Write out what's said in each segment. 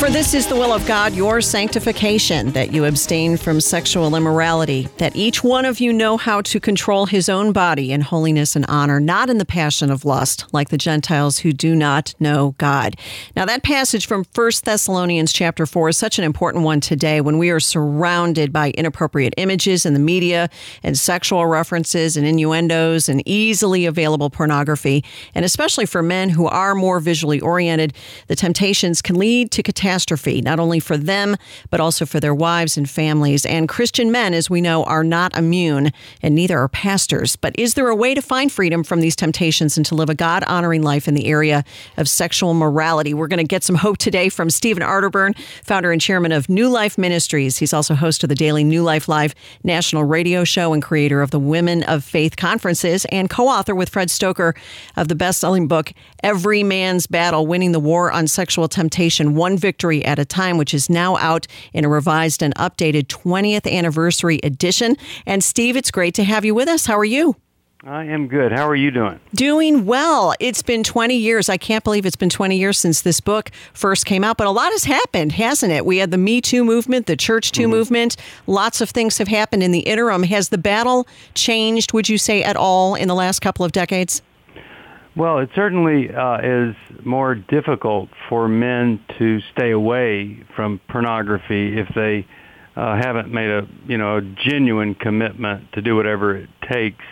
For this is the will of God, your sanctification, that you abstain from sexual immorality, that each one of you know how to control his own body in holiness and honor, not in the passion of lust, like the Gentiles who do not know God. Now, that passage from 1 Thessalonians chapter 4 is such an important one today when we are surrounded by inappropriate images in the media and sexual references and innuendos and easily available pornography. And especially for men who are more visually oriented, the temptations can lead to catastrophe catastrophe, not only for them, but also for their wives and families. And Christian men, as we know, are not immune, and neither are pastors. But is there a way to find freedom from these temptations and to live a God honoring life in the area of sexual morality? We're going to get some hope today from Stephen Arterburn, founder and chairman of New Life Ministries. He's also host of the daily New Life Live national radio show and creator of the Women of Faith conferences and co author with Fred Stoeker of the best selling book, Every Man's Battle Winning the War on Sexual Temptation, One Victory Victory at a Time, which is now out in a revised and updated 20th anniversary edition. And Steve, it's great to have you with us. How are you? I am good. How are you doing? Doing well. It's been 20 years. I can't believe it's been 20 years since this book first came out, but a lot has happened, hasn't it? We had the Me Too movement, the Church Too mm-hmm. movement. Lots of things have happened in the interim. Has the battle changed, would you say, at all in the last couple of decades? Well, it certainly uh, is more difficult for men to stay away from pornography if they uh, haven't made a you know a genuine commitment to do whatever it takes.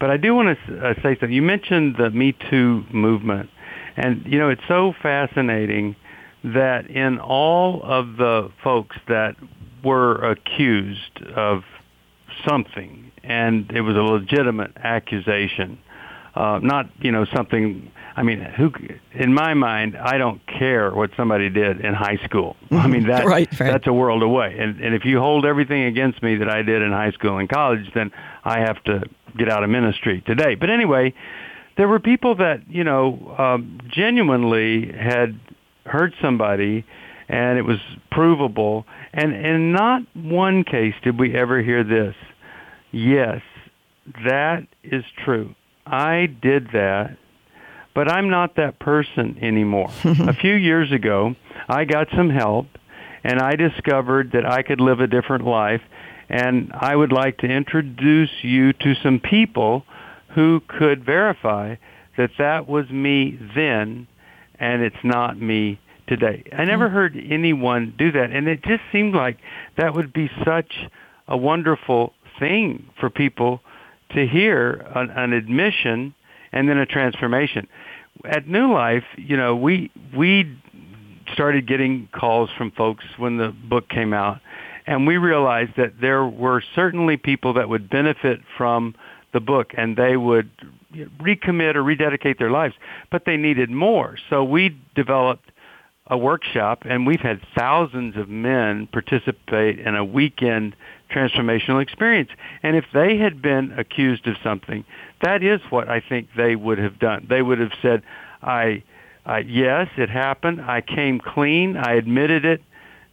But I do want to uh, say something. You mentioned the Me Too movement, and you know it's so fascinating that in all of the folks that were accused of something, and it was a legitimate accusation uh, not you know something. I mean, who? In my mind, I don't care what somebody did in high school. I mean that right, right. that's a world away. And and if you hold everything against me that I did in high school and college, then I have to get out of ministry today. But anyway, there were people that you know um, genuinely had hurt somebody, and it was provable. And in not one case did we ever hear this. Yes, that is true. I did that, but I'm not that person anymore. a few years ago, I got some help and I discovered that I could live a different life and I would like to introduce you to some people who could verify that that was me then and it's not me today. I never mm. heard anyone do that and it just seemed like that would be such a wonderful thing for people to hear an, an admission and then a transformation. At New Life, you know, we we started getting calls from folks when the book came out, and we realized that there were certainly people that would benefit from the book, and they would recommit or rededicate their lives, but they needed more. So we developed a workshop, and we've had thousands of men participate in a weekend transformational experience. And if they had been accused of something, that is what I think they would have done. They would have said, "I, uh, yes, it happened. I came clean. I admitted it."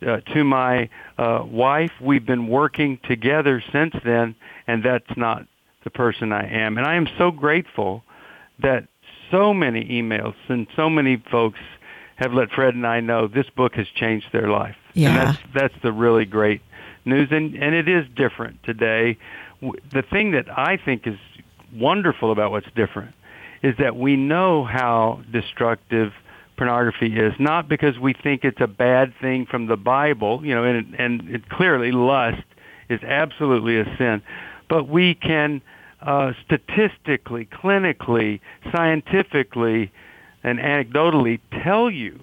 Uh, to my uh, wife. We've been working together since then, and that's not the person I am. And I am so grateful that so many emails and so many folks have let Fred and I know this book has changed their life. Yeah. And that's that's the really great news and and it is different today. The thing that I think is wonderful about what's different is that we know how destructive pornography is not because we think it's a bad thing from the Bible, you know, and and it clearly lust is absolutely a sin, but we can uh, statistically, clinically, scientifically and anecdotally tell you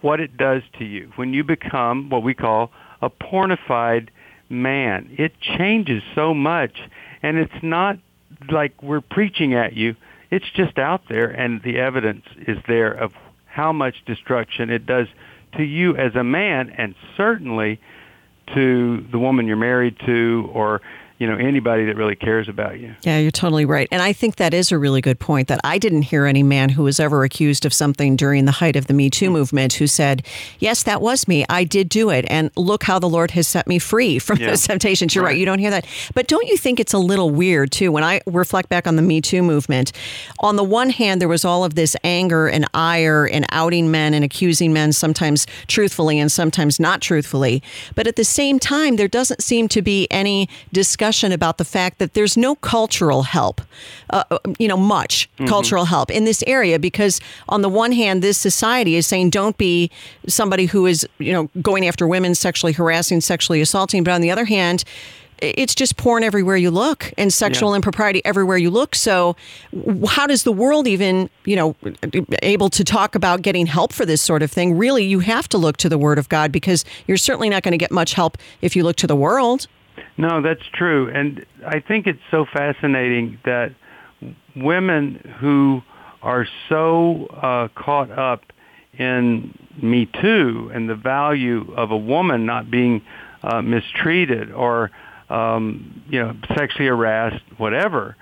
what it does to you when you become what we call a pornified man. It changes so much, and it's not like we're preaching at you. It's just out there, and the evidence is there of how much destruction it does to you as a man, and certainly to the woman you're married to, or you know anybody that really cares about you. Yeah, you're totally right. And I think that is a really good point that I didn't hear any man who was ever accused of something during the height of the Me Too movement who said, "Yes, that was me. I did do it and look how the Lord has set me free from Yeah. those temptations." You're right. Right. You don't hear that. But don't you think it's a little weird too when I reflect back on the Me Too movement? On the one hand, there was all of this anger and ire and outing men and accusing men sometimes truthfully and sometimes not truthfully. But at the same time, there doesn't seem to be any discussion about the fact that there's no cultural help, uh, you know, much cultural help in this area because on the one hand, this society is saying don't be somebody who is, you know, going after women, sexually harassing, sexually assaulting. But on the other hand, it's just porn everywhere you look and sexual Yeah. impropriety everywhere you look. So, how does the world even, you know, able to talk about getting help for this sort of thing? Really, you have to look to the Word of God because you're certainly not going to get much help if you look to the world. No, that's true. And I think it's so fascinating that women who are so uh, caught up in Me Too and the value of a woman not being uh, mistreated or, um, you know, sexually harassed, whatever,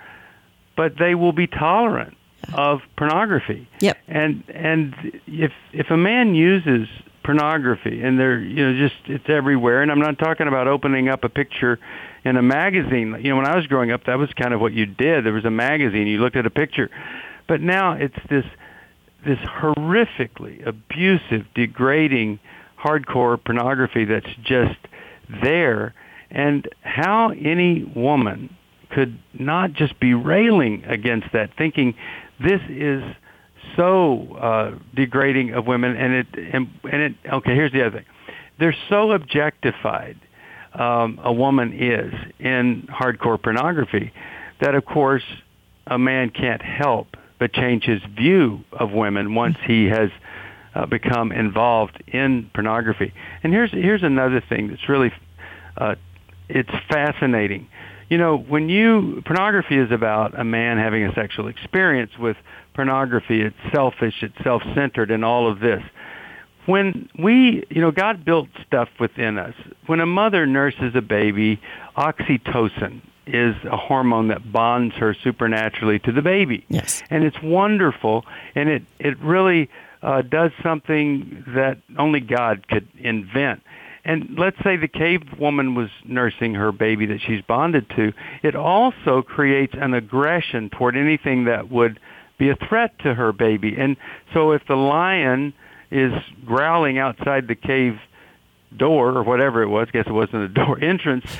but they will be tolerant of pornography. Yep. And and if if a man uses pornography and they're you know just it's everywhere and I'm not talking about opening up a picture in a magazine. You know when I was growing up that was kind of what you did. There was a magazine, you looked at a picture. But now it's this this horrifically abusive, degrading, hardcore pornography that's just there and how any woman could not just be railing against that thinking this is so uh, degrading of women and it and, and it okay here's the other thing they're so objectified um, a woman is in hardcore pornography that of course a man can't help but change his view of women once he has uh, become involved in pornography. And here's here's another thing that's really uh, it's fascinating. You know, when you pornography is about a man having a sexual experience with pornography, it's selfish, it's self-centered, and all of this. When we, you know, God built stuff within us. When a mother nurses a baby, oxytocin is a hormone that bonds her supernaturally to the baby. Yes. And it's wonderful, and it, it really uh, does something that only God could invent. And let's say the cave woman was nursing her baby that she's bonded to. It also creates an aggression toward anything that would be a threat to her baby. And so if the lion is growling outside the cave door or whatever it was, guess it wasn't a door entrance,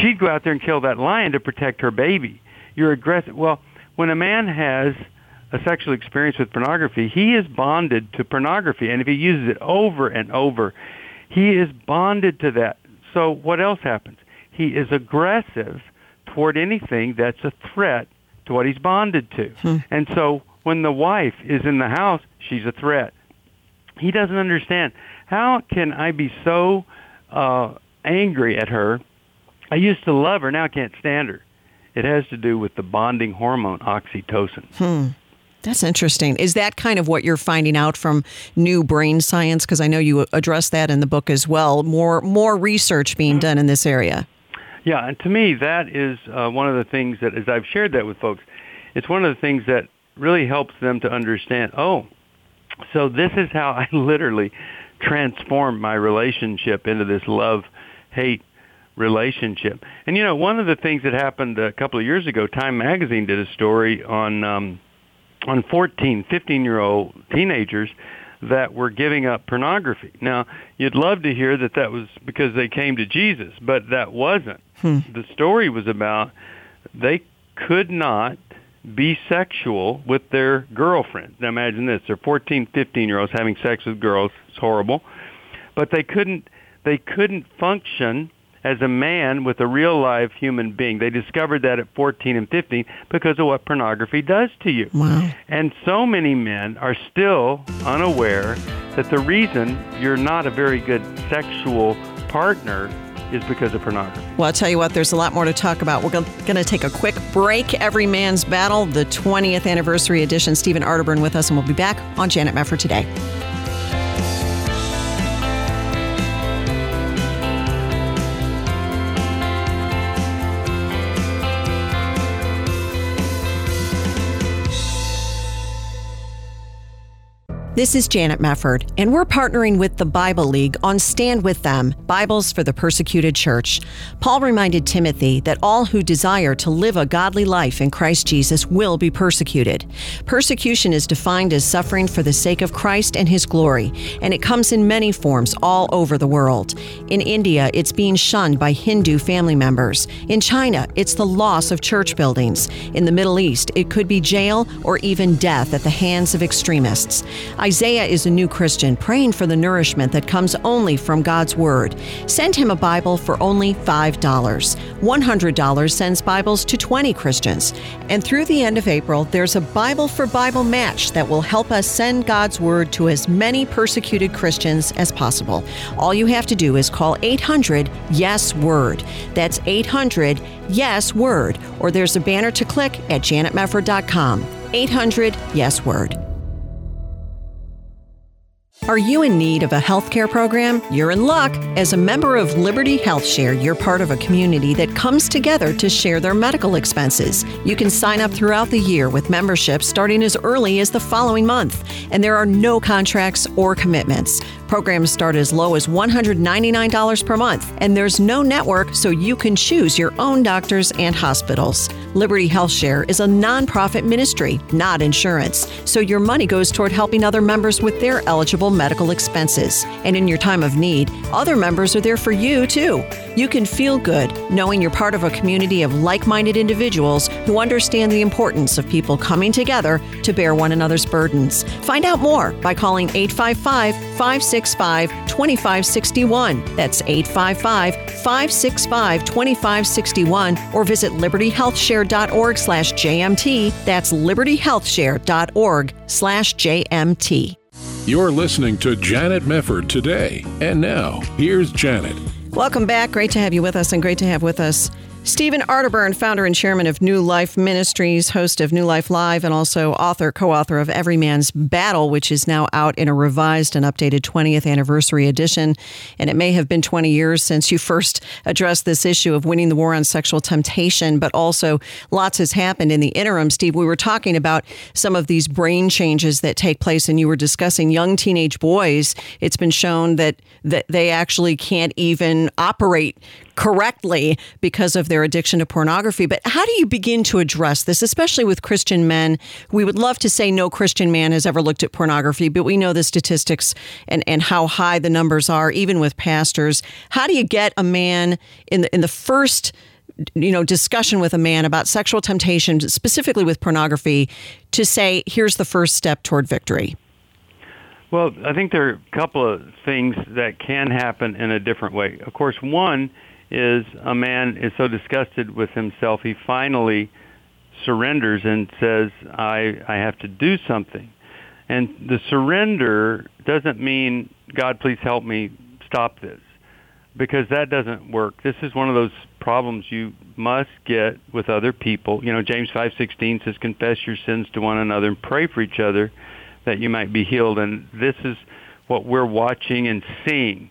she'd go out there and kill that lion to protect her baby. You're aggressive. Well, when a man has a sexual experience with pornography, he is bonded to pornography. And if he uses it over and over, he is bonded to that. So what else happens? He is aggressive toward anything that's a threat to what he's bonded to. And so when the wife is in the house, she's a threat. He doesn't understand. How can I be so uh, angry at her? I used to love her, now I can't stand her. It has to do with the bonding hormone, oxytocin. Hmm. That's interesting. Is that kind of what you're finding out from new brain science? Because I know you address that in the book as well. More more research being done in this area. Yeah, and to me, that is uh, one of the things that, as I've shared that with folks, it's one of the things that really helps them to understand. Oh, so this is how I literally transformed my relationship into this love hate relationship. And you know, one of the things that happened a couple of years ago, Time Magazine did a story on um, on 14, 15 year old teenagers that were giving up pornography. Now, you'd love to hear that that was because they came to Jesus, but that wasn't. Hmm. The story was about they could not be sexual with their girlfriends. Now imagine this, they're 14, 15 year olds having sex with girls. It's horrible. But they couldn't they couldn't function as a man with a real live human being. They discovered that at 14 and 15 because of what pornography does to you. Wow. And so many men are still unaware that the reason you're not a very good sexual partner is because of pornography. Well, I'll tell you what, there's a lot more to talk about. We're going to take a quick break. Every Man's Battle, the 20th anniversary edition. Stephen Arterburn with us, and we'll be back on Janet Mefford today. This is Janet Mefford, and we're partnering with the Bible League on Stand With Them Bibles for the Persecuted Church. Paul reminded Timothy that all who desire to live a godly life in Christ Jesus will be persecuted. Persecution is defined as suffering for the sake of Christ and his glory, and it comes in many forms all over the world. In India, it's being shunned by Hindu family members. In China, it's the loss of church buildings. In the Middle East, it could be jail or even death at the hands of extremists. Isaiah is a new Christian praying for the nourishment that comes only from God's Word. Send him a Bible for only $5. $100 sends Bibles to 20 Christians. And through the end of April, there's a Bible for Bible match that will help us send God's Word to as many persecuted Christians as possible. All you have to do is call 800 Yes Word. That's 800 Yes Word. Or there's a banner to click at janetmefford.com. 800 Yes Word. Are you in need of a healthcare program? You're in luck. As a member of Liberty Health Share, you're part of a community that comes together to share their medical expenses. You can sign up throughout the year with membership starting as early as the following month, and there are no contracts or commitments. Programs start as low as $199 per month, and there's no network, so you can choose your own doctors and hospitals. Liberty Health Share is a nonprofit ministry, not insurance, so your money goes toward helping other members with their eligible medical expenses. And in your time of need, other members are there for you too. You can feel good knowing you're part of a community of like minded individuals who understand the importance of people coming together to bear one another's burdens. Find out more by calling 855 565 2561. That's 855 565 2561 or visit libertyhealthshare.org slash JMT. That's libertyhealthshare.org slash JMT. You're listening to Janet Mefford today. And now, here's Janet. Welcome back. Great to have you with us, and great to have with us Stephen Arterburn, founder and chairman of New Life Ministries, host of New Life Live, and also author, co author of Every Man's Battle, which is now out in a revised and updated 20th anniversary edition. And it may have been 20 years since you first addressed this issue of winning the war on sexual temptation, but also lots has happened in the interim. Steve, we were talking about some of these brain changes that take place, and you were discussing young teenage boys. It's been shown that, that they actually can't even operate correctly because of their addiction to pornography. But how do you begin to address this, especially with Christian men? We would love to say no Christian man has ever looked at pornography, but we know the statistics and, and how high the numbers are, even with pastors. How do you get a man in the, in the first you know discussion with a man about sexual temptation specifically with pornography to say here's the first step toward victory well i think there are a couple of things that can happen in a different way of course one is a man is so disgusted with himself he finally surrenders and says I I have to do something. And the surrender doesn't mean God please help me stop this because that doesn't work. This is one of those problems you must get with other people. You know, James 5:16 says confess your sins to one another and pray for each other that you might be healed and this is what we're watching and seeing.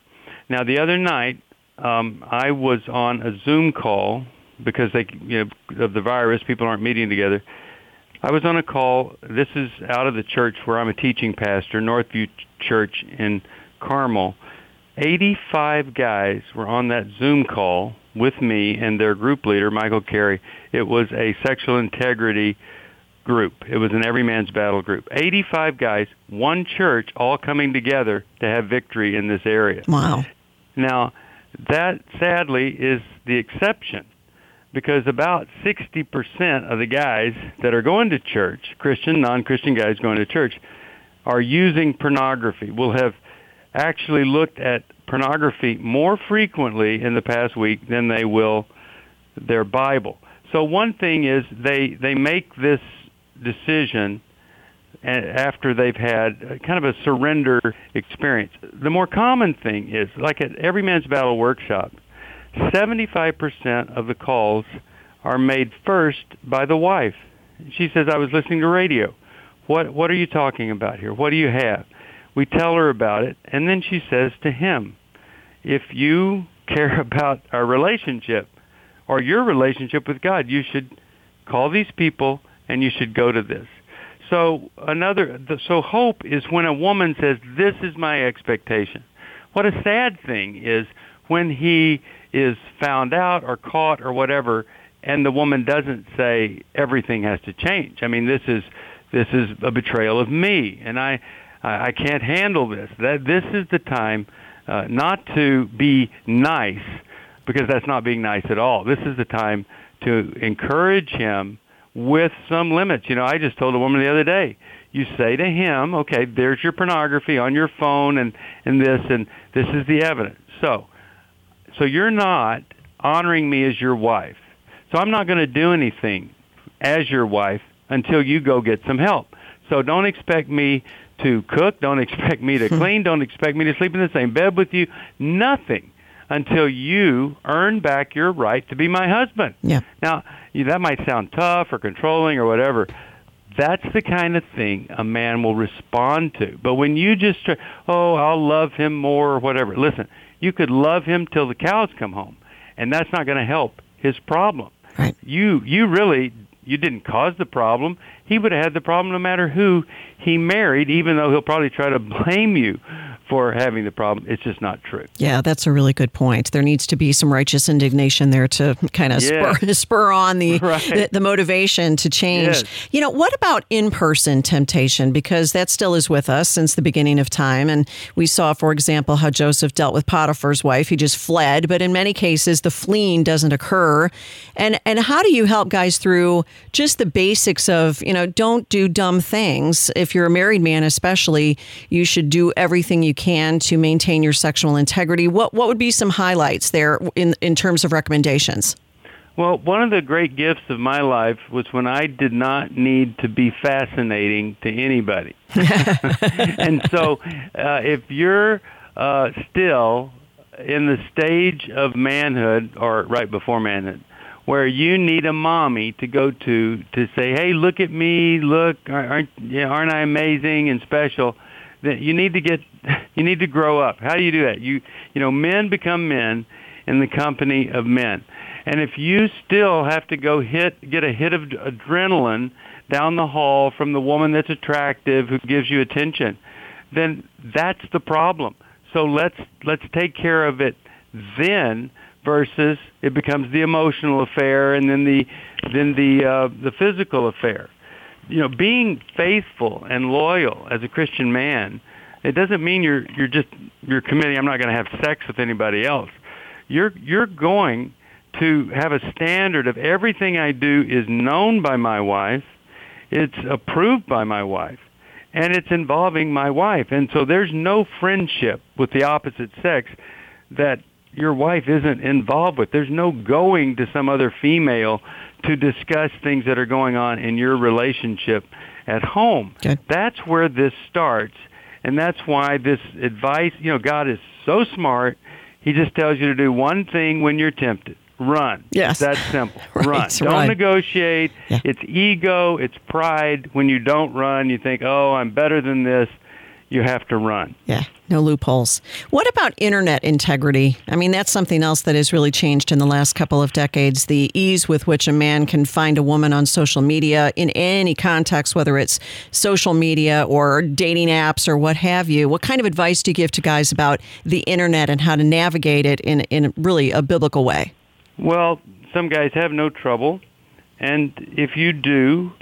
Now the other night um, I was on a Zoom call because they, you know, of the virus, people aren't meeting together. I was on a call. This is out of the church where I'm a teaching pastor, Northview Church in Carmel. 85 guys were on that Zoom call with me and their group leader, Michael Carey. It was a sexual integrity group. It was an every man's battle group. 85 guys, one church, all coming together to have victory in this area. Wow. Now, that sadly is the exception because about 60% of the guys that are going to church, Christian, non-Christian guys going to church, are using pornography. Will have actually looked at pornography more frequently in the past week than they will their Bible. So one thing is they they make this decision after they've had kind of a surrender experience. The more common thing is like at Every Man's Battle workshop, 75% of the calls are made first by the wife. She says, "I was listening to radio. What what are you talking about here? What do you have?" We tell her about it, and then she says to him, "If you care about our relationship or your relationship with God, you should call these people and you should go to this." So another so hope is when a woman says, "This is my expectation." What a sad thing is when he is found out or caught or whatever and the woman doesn't say everything has to change. I mean, this is this is a betrayal of me, and I I can't handle this. That this is the time uh, not to be nice because that's not being nice at all. This is the time to encourage him with some limits. You know, I just told a woman the other day, you say to him, okay, there's your pornography on your phone and, and this, and this is the evidence. So, so you're not honoring me as your wife. So I'm not going to do anything as your wife until you go get some help. So don't expect me to cook. Don't expect me to clean. don't expect me to sleep in the same bed with you. Nothing until you earn back your right to be my husband. Yeah. Now, that might sound tough or controlling or whatever. That's the kind of thing a man will respond to. But when you just, try, oh, I'll love him more or whatever. Listen, you could love him till the cows come home, and that's not going to help his problem. Right. You you really you didn't cause the problem. He would have had the problem no matter who he married, even though he'll probably try to blame you for having the problem. It's just not true. Yeah, that's a really good point. There needs to be some righteous indignation there to kind of spur, spur on the, right. the, the motivation to change. Yes. You know, what about in-person temptation because that still is with us since the beginning of time and we saw for example how Joseph dealt with Potiphar's wife. He just fled, but in many cases the fleeing doesn't occur. And and how do you help guys through just the basics of, you know, don't do dumb things. If you're a married man especially, you should do everything you can to maintain your sexual integrity. What what would be some highlights there in in terms of recommendations? Well, one of the great gifts of my life was when I did not need to be fascinating to anybody. and so, uh, if you're uh, still in the stage of manhood or right before manhood, where you need a mommy to go to to say, "Hey, look at me! Look, aren't yeah, aren't I amazing and special?" that you need to get you need to grow up. How do you do that? You you know, men become men in the company of men. And if you still have to go hit get a hit of adrenaline down the hall from the woman that's attractive who gives you attention, then that's the problem. So let's let's take care of it then versus it becomes the emotional affair and then the then the uh, the physical affair you know, being faithful and loyal as a Christian man, it doesn't mean you're you're just you're committing. I'm not going to have sex with anybody else. You're you're going to have a standard of everything I do is known by my wife, it's approved by my wife, and it's involving my wife. And so there's no friendship with the opposite sex that your wife isn't involved with. There's no going to some other female to discuss things that are going on in your relationship at home. Okay. That's where this starts. And that's why this advice, you know, God is so smart. He just tells you to do one thing when you're tempted. Run. Yes. That's simple. right, run. Don't right. negotiate. Yeah. It's ego, it's pride. When you don't run, you think, "Oh, I'm better than this." You have to run. Yeah, no loopholes. What about internet integrity? I mean, that's something else that has really changed in the last couple of decades. The ease with which a man can find a woman on social media in any context, whether it's social media or dating apps or what have you. What kind of advice do you give to guys about the internet and how to navigate it in, in really a biblical way? Well, some guys have no trouble, and if you do,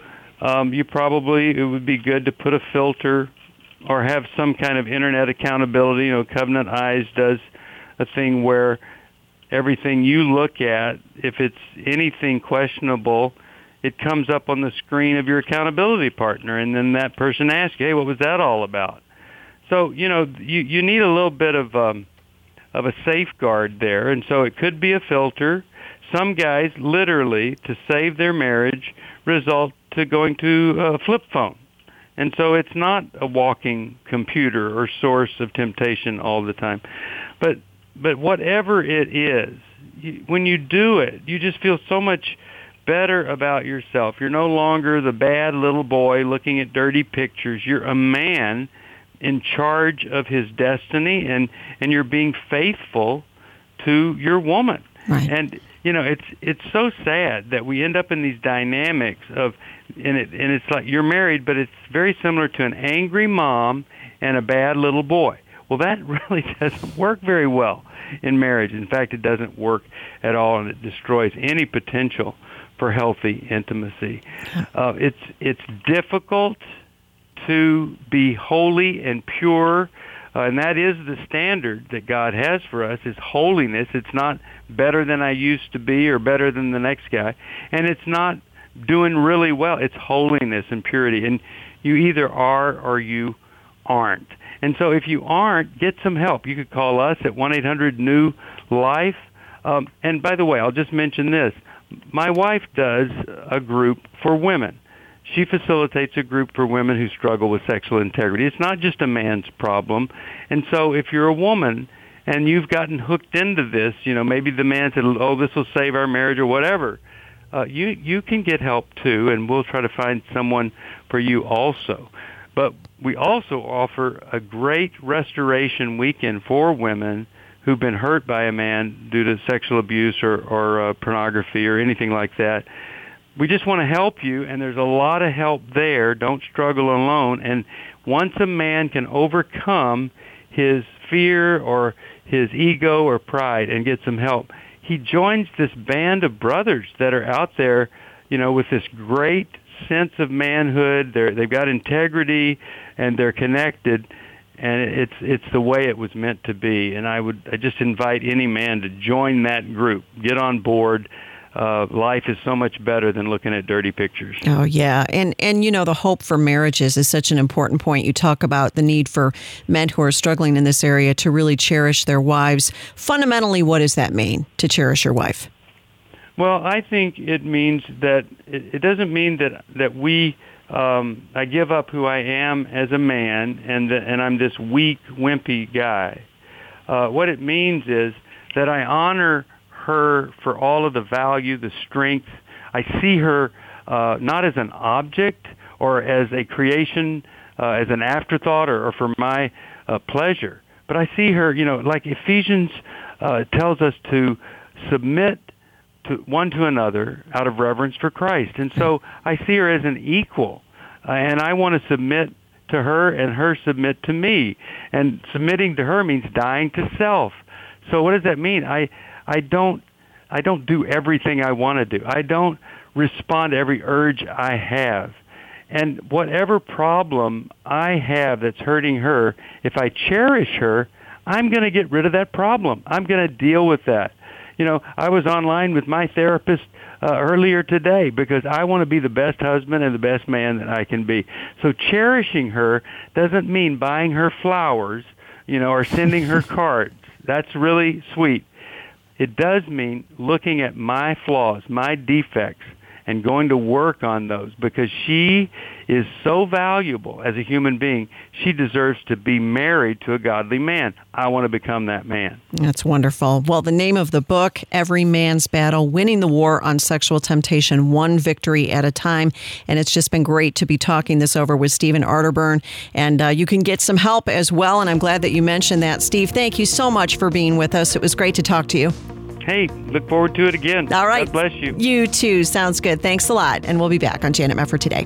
um, you probably it would be good to put a filter or have some kind of internet accountability. You know, Covenant Eyes does a thing where everything you look at, if it's anything questionable, it comes up on the screen of your accountability partner, and then that person asks "Hey, what was that all about?" So you know you you need a little bit of um, of a safeguard there, and so it could be a filter. Some guys literally to save their marriage result to going to a flip phone. And so it's not a walking computer or source of temptation all the time. But but whatever it is, you, when you do it, you just feel so much better about yourself. You're no longer the bad little boy looking at dirty pictures. You're a man in charge of his destiny and and you're being faithful to your woman. Right. And you know, it's it's so sad that we end up in these dynamics of and it and it's like you're married but it's very similar to an angry mom and a bad little boy. Well, that really doesn't work very well in marriage. In fact, it doesn't work at all and it destroys any potential for healthy intimacy. Uh, it's it's difficult to be holy and pure, uh, and that is the standard that God has for us is holiness. It's not better than I used to be or better than the next guy, and it's not doing really well. It's holiness and purity, and you either are or you aren't. And so if you aren't, get some help. You could call us at 1-800-NEW-LIFE. Um, and by the way, I'll just mention this. My wife does a group for women. She facilitates a group for women who struggle with sexual integrity. It's not just a man's problem. And so if you're a woman and you've gotten hooked into this, you know, maybe the man said, "Oh, this will save our marriage" or whatever. Uh, you you can get help too, and we'll try to find someone for you also. But we also offer a great restoration weekend for women who've been hurt by a man due to sexual abuse or, or uh, pornography or anything like that. We just want to help you, and there's a lot of help there. Don't struggle alone. And once a man can overcome his fear or his ego or pride and get some help, he joins this band of brothers that are out there, you know, with this great sense of manhood. They're, they've got integrity, and they're connected and it's it's the way it was meant to be. And I would I just invite any man to join that group, get on board. Uh, life is so much better than looking at dirty pictures. Oh yeah, and and you know the hope for marriages is such an important point. You talk about the need for men who are struggling in this area to really cherish their wives. Fundamentally, what does that mean to cherish your wife? Well, I think it means that it, it doesn't mean that that we um, I give up who I am as a man, and the, and I'm this weak, wimpy guy. Uh, what it means is that I honor her for all of the value, the strength. I see her uh, not as an object or as a creation, uh, as an afterthought, or, or for my uh, pleasure, but I see her, you know, like Ephesians uh, tells us to submit to one to another out of reverence for Christ. And so I see her as an equal, uh, and I want to submit to her and her submit to me. And submitting to her means dying to self. So what does that mean? I I don't I don't do everything I want to do. I don't respond to every urge I have. And whatever problem I have that's hurting her, if I cherish her, I'm going to get rid of that problem. I'm going to deal with that. You know, I was online with my therapist uh, earlier today because I want to be the best husband and the best man that I can be. So cherishing her doesn't mean buying her flowers, you know, or sending her cards. That's really sweet. It does mean looking at my flaws, my defects, and going to work on those because she is so valuable as a human being. She deserves to be married to a godly man. I want to become that man. That's wonderful. Well, the name of the book, Every Man's Battle Winning the War on Sexual Temptation, One Victory at a Time. And it's just been great to be talking this over with Stephen Arterburn. And uh, you can get some help as well. And I'm glad that you mentioned that. Steve, thank you so much for being with us. It was great to talk to you. Hey, look forward to it again. All right. God bless you. You too. Sounds good. Thanks a lot. And we'll be back on Janet Mefford today.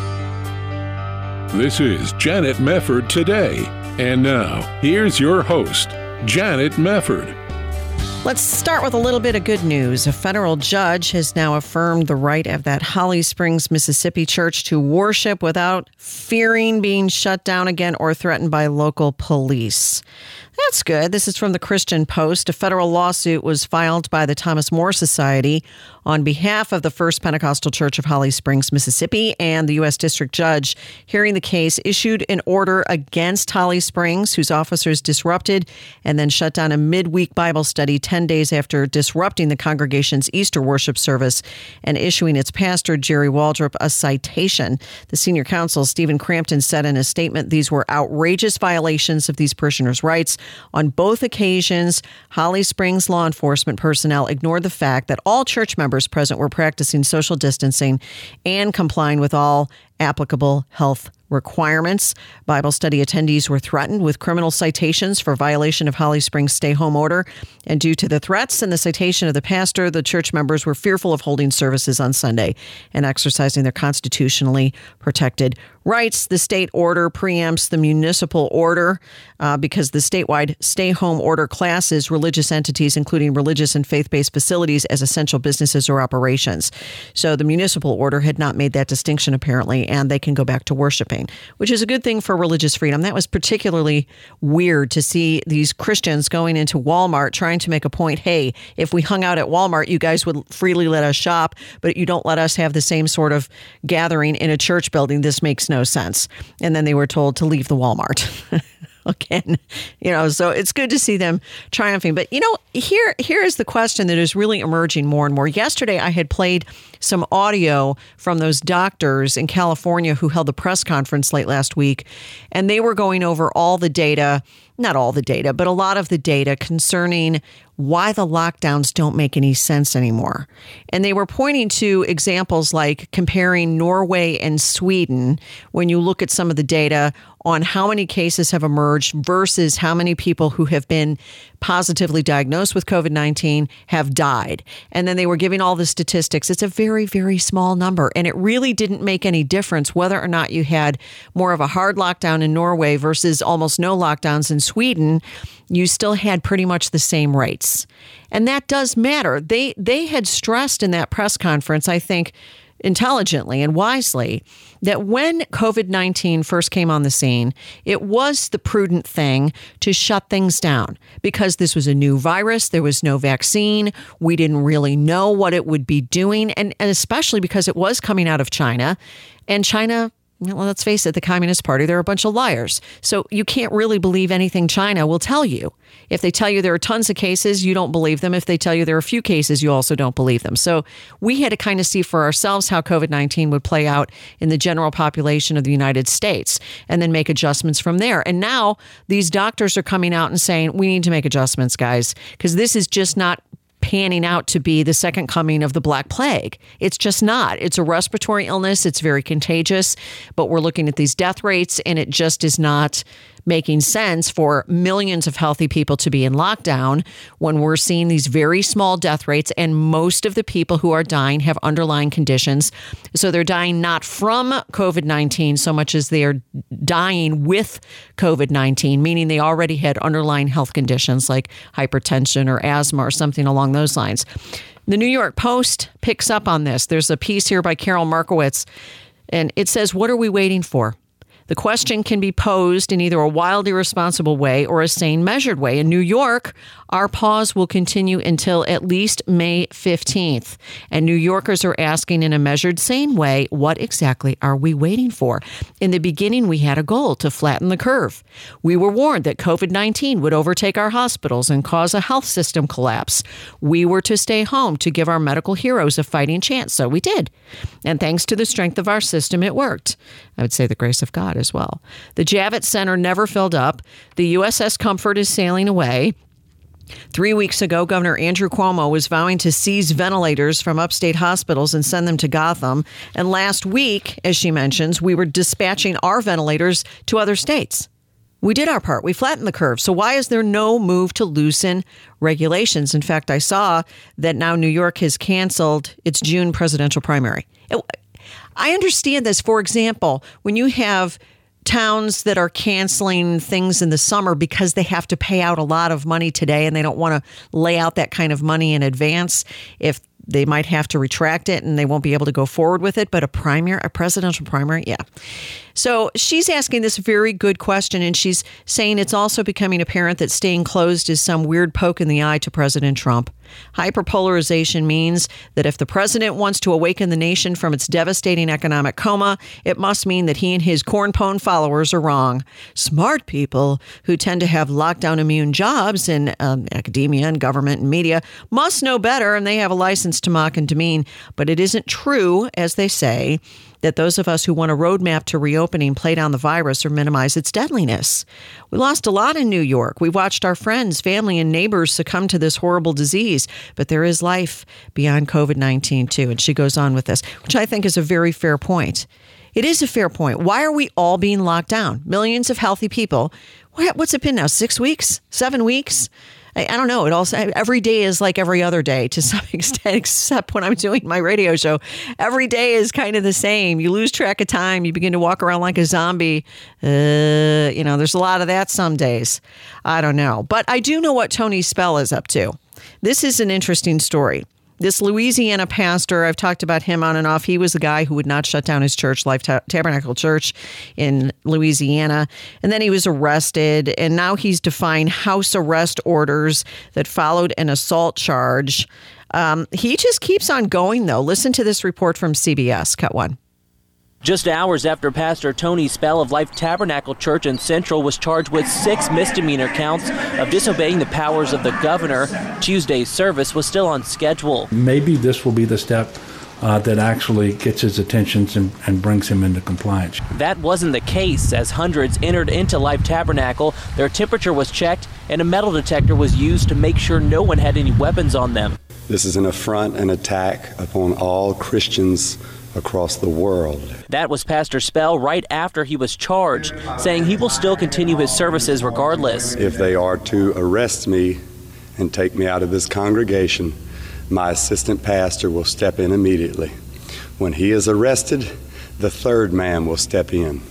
This is Janet Mefford today. And now, here's your host, Janet Mefford. Let's start with a little bit of good news. A federal judge has now affirmed the right of that Holly Springs, Mississippi church to worship without fearing being shut down again or threatened by local police. That's good. This is from the Christian Post. A federal lawsuit was filed by the Thomas More Society on behalf of the First Pentecostal Church of Holly Springs, Mississippi, and the U.S. District Judge hearing the case issued an order against Holly Springs, whose officers disrupted and then shut down a midweek Bible study 10 days after disrupting the congregation's Easter worship service and issuing its pastor, Jerry Waldrop, a citation. The senior counsel, Stephen Crampton, said in a statement these were outrageous violations of these parishioners' rights. On both occasions, Holly Springs law enforcement personnel ignored the fact that all church members present were practicing social distancing and complying with all applicable health requirements. Bible study attendees were threatened with criminal citations for violation of Holly Springs stay home order. And due to the threats and the citation of the pastor, the church members were fearful of holding services on Sunday and exercising their constitutionally protected rights. The state order preempts the municipal order uh, because the statewide stay home order classes religious entities, including religious and faith based facilities, as essential businesses or operations. So the municipal order had not made that distinction, apparently, and they can go back to worshiping, which is a good thing for religious freedom. That was particularly weird to see these Christians going into Walmart trying to make a point hey, if we hung out at Walmart, you guys would freely let us shop, but you don't let us have the same sort of gathering in a church building. This makes no sense. And then they were told to leave the Walmart. again you know so it's good to see them triumphing but you know here here is the question that is really emerging more and more yesterday i had played some audio from those doctors in california who held the press conference late last week and they were going over all the data not all the data, but a lot of the data concerning why the lockdowns don't make any sense anymore. And they were pointing to examples like comparing Norway and Sweden when you look at some of the data on how many cases have emerged versus how many people who have been positively diagnosed with COVID 19 have died. And then they were giving all the statistics. It's a very, very small number. And it really didn't make any difference whether or not you had more of a hard lockdown in Norway versus almost no lockdowns in Sweden. You still had pretty much the same rates. And that does matter. They, they had stressed in that press conference, I think, intelligently and wisely that when COVID 19 first came on the scene, it was the prudent thing to shut things down because this was a new virus. There was no vaccine. We didn't really know what it would be doing. And, and especially because it was coming out of China. And China well, let's face it, the Communist Party, they're a bunch of liars. So you can't really believe anything China will tell you. If they tell you there are tons of cases, you don't believe them. If they tell you there are a few cases, you also don't believe them. So we had to kind of see for ourselves how COVID 19 would play out in the general population of the United States and then make adjustments from there. And now these doctors are coming out and saying, we need to make adjustments, guys, because this is just not panning out to be the second coming of the Black Plague. It's just not. It's a respiratory illness, it's very contagious, but we're looking at these death rates, and it just is not making sense for millions of healthy people to be in lockdown when we're seeing these very small death rates and most of the people who are dying have underlying conditions. So they're dying not from COVID 19 so much as they are dying with COVID 19, meaning they already had underlying health conditions like hypertension or asthma or something along those lines. The New York Post picks up on this. There's a piece here by Carol Markowitz, and it says, What are we waiting for? The question can be posed in either a wildly responsible way or a sane, measured way. In New York, our pause will continue until at least May 15th. And New Yorkers are asking in a measured, sane way, what exactly are we waiting for? In the beginning, we had a goal to flatten the curve. We were warned that COVID 19 would overtake our hospitals and cause a health system collapse. We were to stay home to give our medical heroes a fighting chance. So we did. And thanks to the strength of our system, it worked. I would say the grace of God as well. The Javits Center never filled up. The USS Comfort is sailing away. Three weeks ago, Governor Andrew Cuomo was vowing to seize ventilators from upstate hospitals and send them to Gotham. And last week, as she mentions, we were dispatching our ventilators to other states. We did our part. We flattened the curve. So why is there no move to loosen regulations? In fact, I saw that now New York has canceled its June presidential primary. I understand this. For example, when you have towns that are canceling things in the summer because they have to pay out a lot of money today and they don't want to lay out that kind of money in advance if they might have to retract it and they won't be able to go forward with it but a primary a presidential primary yeah so she's asking this very good question, and she's saying it's also becoming apparent that staying closed is some weird poke in the eye to President Trump. Hyperpolarization means that if the president wants to awaken the nation from its devastating economic coma, it must mean that he and his cornpone followers are wrong. Smart people who tend to have lockdown immune jobs in um, academia and government and media must know better, and they have a license to mock and demean. But it isn't true, as they say that those of us who want a roadmap to reopening play down the virus or minimize its deadliness. We lost a lot in New York. We watched our friends, family, and neighbors succumb to this horrible disease, but there is life beyond COVID 19 too. And she goes on with this, which I think is a very fair point. It is a fair point. Why are we all being locked down? Millions of healthy people. What's it been now? Six weeks? Seven weeks? I, I, don't know. It also every day is like every other day to some extent, except when I'm doing my radio show. Every day is kind of the same. You lose track of time. You begin to walk around like a zombie. Uh, you know, there's a lot of that some days. I don't know, but I do know what Tony Spell is up to. This is an interesting story. This Louisiana pastor, I've talked about him on and off. He was the guy who would not shut down his church, Life Tabernacle Church in Louisiana. And then he was arrested. And now he's defying house arrest orders that followed an assault charge. Um, he just keeps on going, though. Listen to this report from CBS. Cut one. Just hours after Pastor Tony Spell of Life Tabernacle Church in Central was charged with six misdemeanor counts of disobeying the powers of the governor, Tuesday's service was still on schedule. Maybe this will be the step uh, that actually gets his attention and, and, brings him into compliance. That wasn't the case as hundreds entered into Life Tabernacle. Their temperature was checked and a metal detector was used to make sure no one had any weapons on them. This is an affront and attack upon all Christians across the world. That was Pastor Spell right after he was charged, saying he will still continue his services regardless. If they are to arrest me and take me out of this congregation, my assistant pastor will step in immediately. When he is arrested, the third man will step in.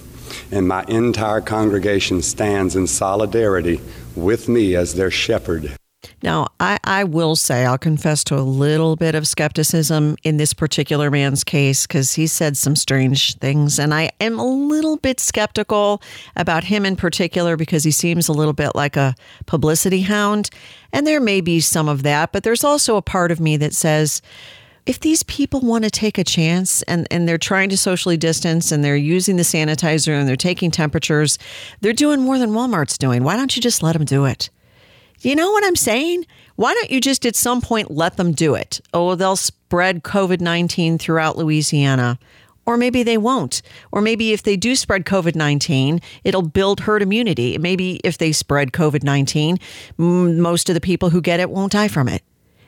And my entire congregation stands in solidarity with me as their shepherd. Now, I, I will say, I'll confess to a little bit of skepticism in this particular man's case because he said some strange things. And I am a little bit skeptical about him in particular because he seems a little bit like a publicity hound. And there may be some of that, but there's also a part of me that says, if these people want to take a chance and, and they're trying to socially distance and they're using the sanitizer and they're taking temperatures, they're doing more than Walmart's doing. Why don't you just let them do it? You know what I'm saying? Why don't you just at some point let them do it? Oh, they'll spread COVID 19 throughout Louisiana. Or maybe they won't. Or maybe if they do spread COVID 19, it'll build herd immunity. Maybe if they spread COVID 19, most of the people who get it won't die from it.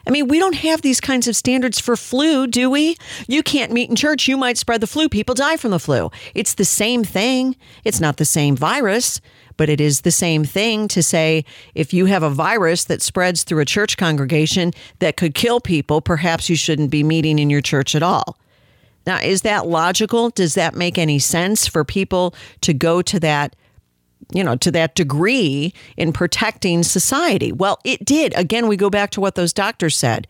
I mean, we don't have these kinds of standards for flu, do we? You can't meet in church. You might spread the flu. People die from the flu. It's the same thing. It's not the same virus, but it is the same thing to say if you have a virus that spreads through a church congregation that could kill people, perhaps you shouldn't be meeting in your church at all. Now, is that logical? Does that make any sense for people to go to that? you know, to that degree in protecting society. Well, it did. Again, we go back to what those doctors said.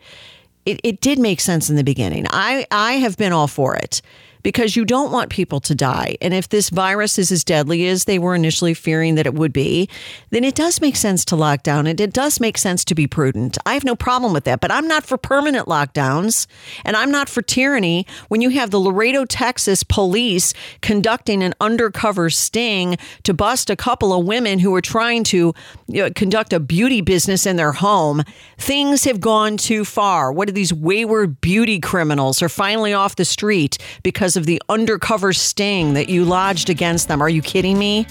It, it did make sense in the beginning. I, I have been all for it because you don't want people to die. And if this virus is as deadly as they were initially fearing that it would be, then it does make sense to lock down and it does make sense to be prudent. I have no problem with that, but I'm not for permanent lockdowns and I'm not for tyranny when you have the Laredo, Texas police conducting an undercover sting to bust a couple of women who were trying to you know, conduct a beauty business in their home. Things have gone too far. What are these wayward beauty criminals are finally off the street because of the undercover sting that you lodged against them? Are you kidding me?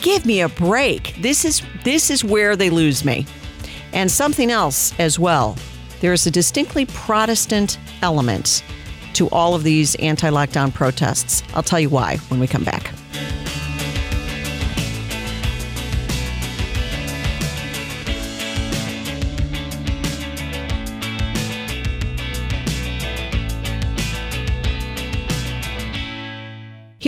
Give me a break. This is this is where they lose me. And something else as well. There is a distinctly Protestant element to all of these anti-lockdown protests. I'll tell you why when we come back.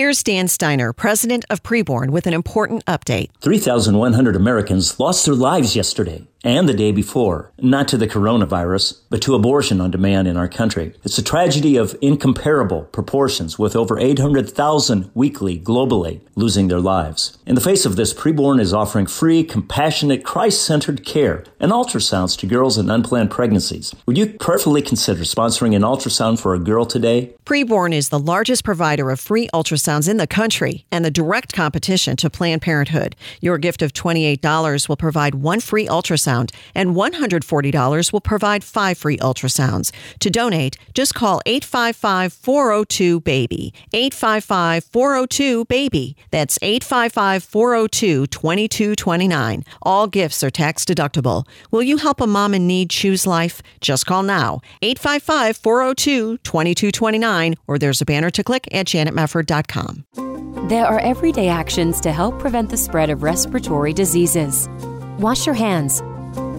Here's Dan Steiner, president of Preborn, with an important update. 3,100 Americans lost their lives yesterday and the day before, not to the coronavirus, but to abortion on demand in our country. It's a tragedy of incomparable proportions with over 800,000 weekly globally losing their lives. In the face of this, Preborn is offering free, compassionate, Christ-centered care and ultrasounds to girls in unplanned pregnancies. Would you prayerfully consider sponsoring an ultrasound for a girl today? Preborn is the largest provider of free ultrasounds in the country and the direct competition to Planned Parenthood. Your gift of $28 will provide one free ultrasound ultrasound, and $140 will provide five free ultrasounds. To donate, just call 855 402 BABY. 855 402 BABY. That's 855 402 2229. All gifts are tax deductible. Will you help a mom in need choose life? Just call now 855 402 2229 or there's a banner to click at janetmefford.com. There are everyday actions to help prevent the spread of respiratory diseases. Wash your hands.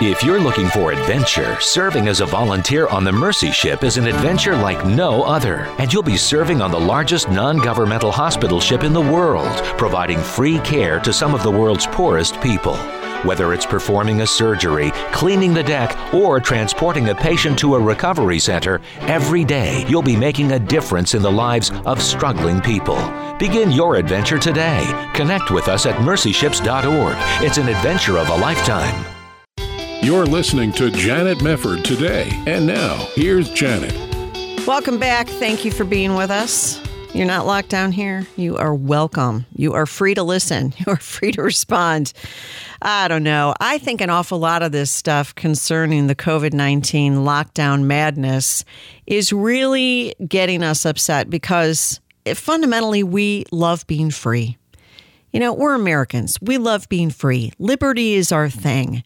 If you're looking for adventure, serving as a volunteer on the Mercy Ship is an adventure like no other. And you'll be serving on the largest non governmental hospital ship in the world, providing free care to some of the world's poorest people. Whether it's performing a surgery, cleaning the deck, or transporting a patient to a recovery center, every day you'll be making a difference in the lives of struggling people. Begin your adventure today. Connect with us at mercyships.org. It's an adventure of a lifetime. You're listening to Janet Mefford today. And now, here's Janet. Welcome back. Thank you for being with us. You're not locked down here. You are welcome. You are free to listen. You are free to respond. I don't know. I think an awful lot of this stuff concerning the COVID 19 lockdown madness is really getting us upset because fundamentally we love being free. You know, we're Americans. We love being free. Liberty is our thing.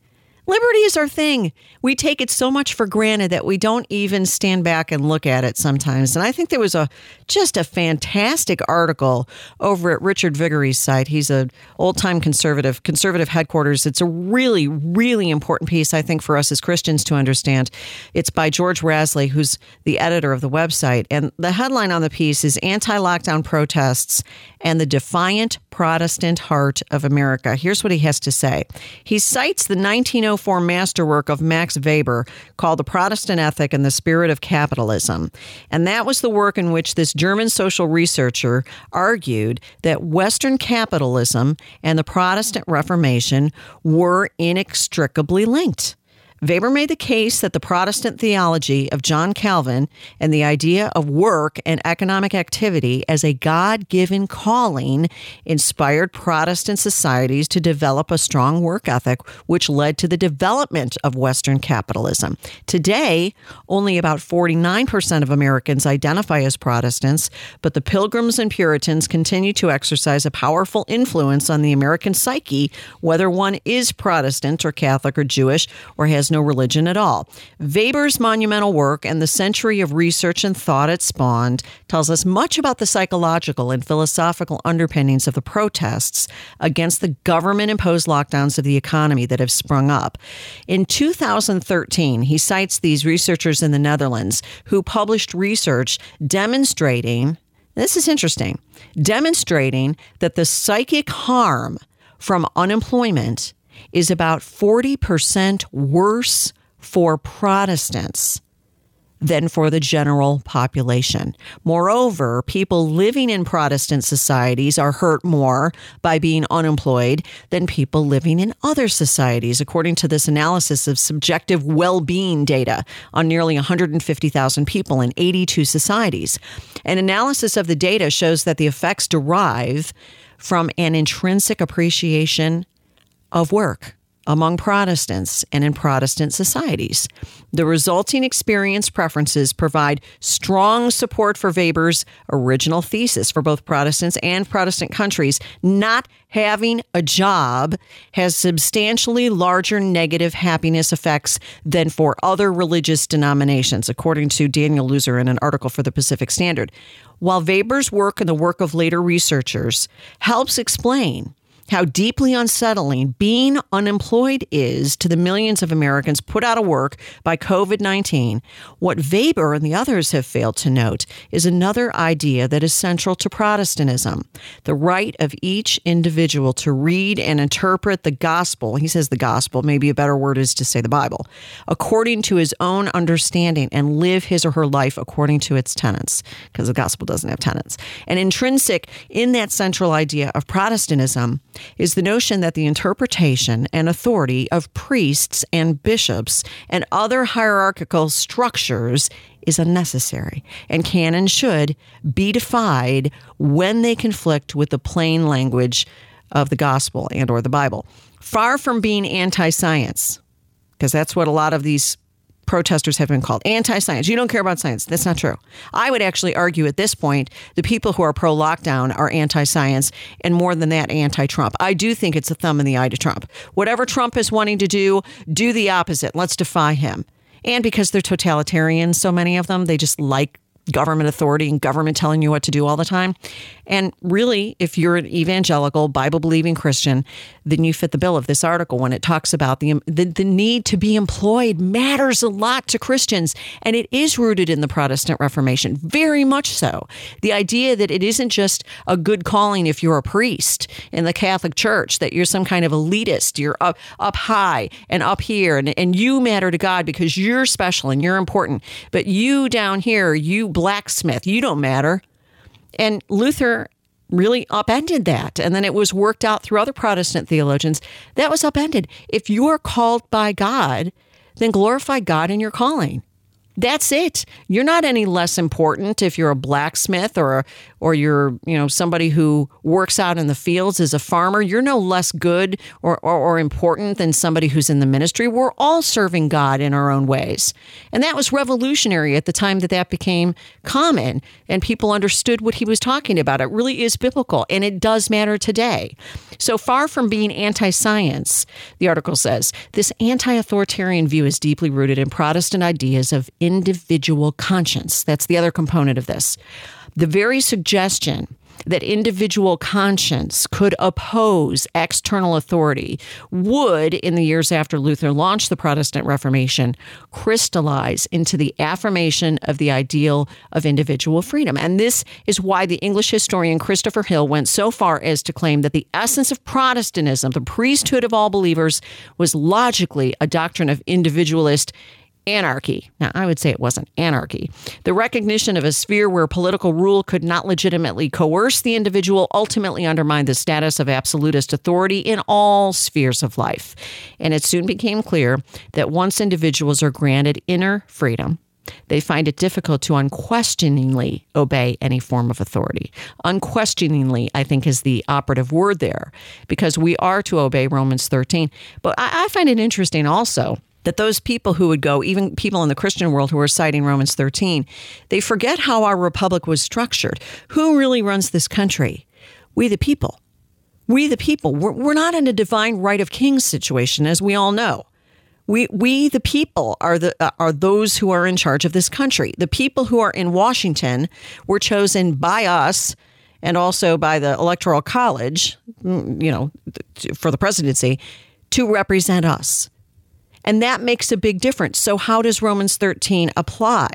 Liberty is our thing. We take it so much for granted that we don't even stand back and look at it sometimes. And I think there was a just a fantastic article over at Richard Viguerie's site. He's an old time conservative, conservative headquarters. It's a really, really important piece, I think, for us as Christians to understand. It's by George Rasley, who's the editor of the website. And the headline on the piece is Anti Lockdown Protests and the Defiant Protestant Heart of America. Here's what he has to say. He cites the 1904 masterwork of Max Weber called The Protestant Ethic and the Spirit of Capitalism. And that was the work in which this German social researcher argued that Western capitalism and the Protestant Reformation were inextricably linked. Weber made the case that the Protestant theology of John Calvin and the idea of work and economic activity as a God given calling inspired Protestant societies to develop a strong work ethic, which led to the development of Western capitalism. Today, only about 49% of Americans identify as Protestants, but the Pilgrims and Puritans continue to exercise a powerful influence on the American psyche, whether one is Protestant or Catholic or Jewish or has no religion at all. Weber's monumental work and the century of research and thought it spawned tells us much about the psychological and philosophical underpinnings of the protests against the government imposed lockdowns of the economy that have sprung up. In 2013, he cites these researchers in the Netherlands who published research demonstrating this is interesting, demonstrating that the psychic harm from unemployment is about 40% worse for Protestants than for the general population. Moreover, people living in Protestant societies are hurt more by being unemployed than people living in other societies, according to this analysis of subjective well being data on nearly 150,000 people in 82 societies. An analysis of the data shows that the effects derive from an intrinsic appreciation of work among Protestants and in Protestant societies. The resulting experience preferences provide strong support for Weber's original thesis for both Protestants and Protestant countries. Not having a job has substantially larger negative happiness effects than for other religious denominations, according to Daniel Luzer in an article for the Pacific Standard. While Weber's work and the work of later researchers helps explain how deeply unsettling being unemployed is to the millions of Americans put out of work by COVID 19, what Weber and the others have failed to note is another idea that is central to Protestantism the right of each individual to read and interpret the gospel. He says the gospel, maybe a better word is to say the Bible, according to his own understanding and live his or her life according to its tenets, because the gospel doesn't have tenets. And intrinsic in that central idea of Protestantism is the notion that the interpretation and authority of priests and bishops and other hierarchical structures is unnecessary and can and should be defied when they conflict with the plain language of the gospel and or the Bible. Far from being anti-science, because that's what a lot of these protesters have been called anti science. You don't care about science. That's not true. I would actually argue at this point the people who are pro lockdown are anti science and more than that, anti Trump. I do think it's a thumb in the eye to Trump. Whatever Trump is wanting to do, do the opposite. Let's defy him. And because they're totalitarian, so many of them, they just like government authority and government telling you what to do all the time. And really, if you're an evangelical, Bible believing Christian, then you fit the bill of this article when it talks about the, the, the need to be employed matters a lot to Christians. And it is rooted in the Protestant Reformation, very much so. The idea that it isn't just a good calling if you're a priest in the Catholic Church, that you're some kind of elitist, you're up, up high and up here, and, and you matter to God because you're special and you're important. But you down here, you blacksmith, you don't matter. And Luther really upended that. And then it was worked out through other Protestant theologians. That was upended. If you are called by God, then glorify God in your calling. That's it. You're not any less important if you're a blacksmith or or you're, you know, somebody who works out in the fields as a farmer. You're no less good or, or, or important than somebody who's in the ministry. We're all serving God in our own ways. And that was revolutionary at the time that that became common and people understood what he was talking about. It really is biblical and it does matter today. So far from being anti science, the article says, this anti authoritarian view is deeply rooted in Protestant ideas of individual conscience. That's the other component of this. The very suggestion that individual conscience could oppose external authority would, in the years after Luther launched the Protestant Reformation, crystallize into the affirmation of the ideal of individual freedom. And this is why the English historian Christopher Hill went so far as to claim that the essence of Protestantism, the priesthood of all believers, was logically a doctrine of individualist anarchy. Now, I would say it wasn't anarchy. The recognition of a sphere where political rule could not legitimately coerce the individual ultimately undermined the status of absolutist authority in all spheres of life. And it soon became clear that once individuals are granted inner freedom, they find it difficult to unquestioningly obey any form of authority. Unquestioningly, I think, is the operative word there, because we are to obey Romans 13. But I, I find it interesting also that those people who would go, even people in the Christian world who are citing Romans 13, they forget how our republic was structured. Who really runs this country? We, the people. We, the people. We're, we're not in a divine right of kings situation, as we all know. We, we, the people, are the uh, are those who are in charge of this country. The people who are in Washington were chosen by us, and also by the Electoral College, mm, you know, for the presidency, to represent us. And that makes a big difference. So, how does Romans 13 apply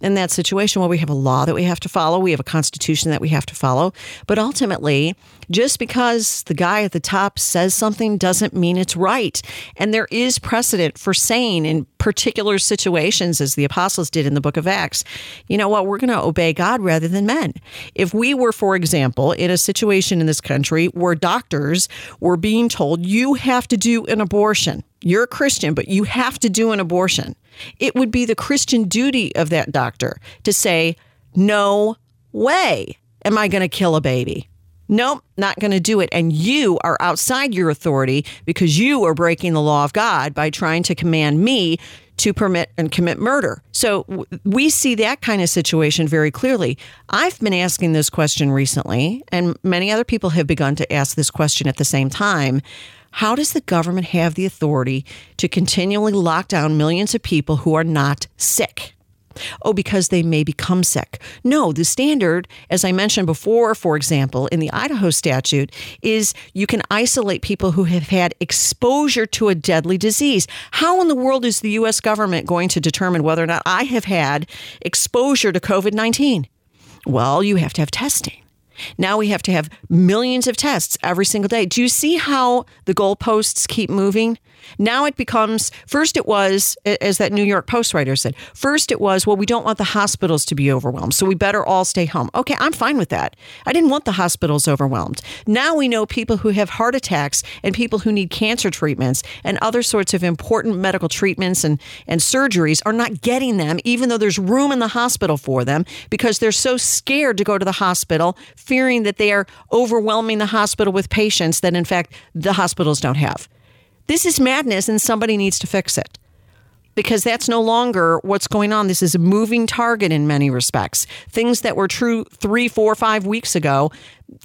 in that situation? Well, we have a law that we have to follow, we have a constitution that we have to follow. But ultimately, just because the guy at the top says something doesn't mean it's right. And there is precedent for saying in particular situations, as the apostles did in the book of Acts, you know what, we're going to obey God rather than men. If we were, for example, in a situation in this country where doctors were being told, you have to do an abortion, you're a Christian, but you have to do an abortion. It would be the Christian duty of that doctor to say, no way am I going to kill a baby. Nope, not going to do it. And you are outside your authority because you are breaking the law of God by trying to command me to permit and commit murder. So we see that kind of situation very clearly. I've been asking this question recently, and many other people have begun to ask this question at the same time. How does the government have the authority to continually lock down millions of people who are not sick? Oh, because they may become sick. No, the standard, as I mentioned before, for example, in the Idaho statute, is you can isolate people who have had exposure to a deadly disease. How in the world is the U.S. government going to determine whether or not I have had exposure to COVID 19? Well, you have to have testing. Now we have to have millions of tests every single day. Do you see how the goalposts keep moving? Now it becomes first it was as that New York Post writer said. First it was well we don't want the hospitals to be overwhelmed, so we better all stay home. Okay, I'm fine with that. I didn't want the hospitals overwhelmed. Now we know people who have heart attacks and people who need cancer treatments and other sorts of important medical treatments and and surgeries are not getting them even though there's room in the hospital for them because they're so scared to go to the hospital fearing that they are overwhelming the hospital with patients that in fact the hospitals don't have. This is madness and somebody needs to fix it because that's no longer what's going on. This is a moving target in many respects. Things that were true three, four, five weeks ago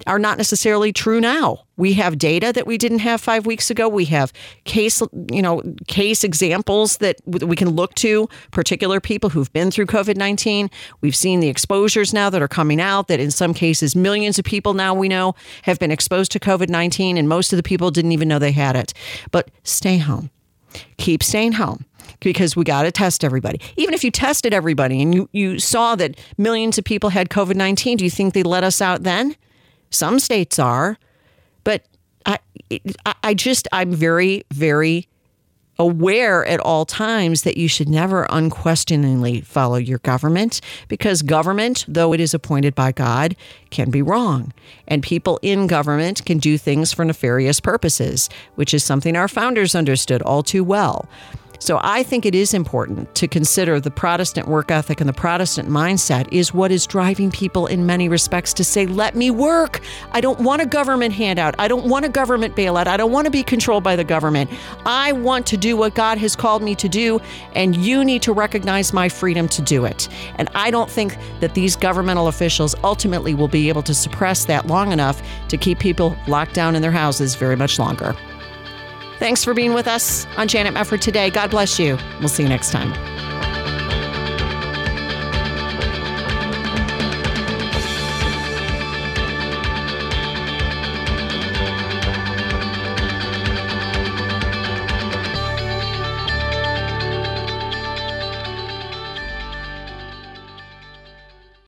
are not necessarily true now. We have data that we didn't have five weeks ago. We have case, you know, case examples that we can look to, particular people who've been through COVID 19. We've seen the exposures now that are coming out, that in some cases, millions of people now we know have been exposed to COVID 19, and most of the people didn't even know they had it. But stay home. Keep staying home because we got to test everybody. Even if you tested everybody and you, you saw that millions of people had COVID 19, do you think they let us out then? Some states are. But I, I just, I'm very, very aware at all times that you should never unquestioningly follow your government because government, though it is appointed by God, can be wrong. And people in government can do things for nefarious purposes, which is something our founders understood all too well. So I think it is important to consider the Protestant work ethic and the Protestant mindset is what is driving people in many respects to say, let me work. I don't want a government handout. I don't want a government bailout. I don't want to be controlled by the government. I want to do what God has called me to do, and you need to recognize my freedom to do it. And I don't think that these governmental officials ultimately will be able to suppress that long enough to keep people locked down in their houses very much longer. Thanks for being with us on Janet Mefford today. God bless you. We'll see you next time.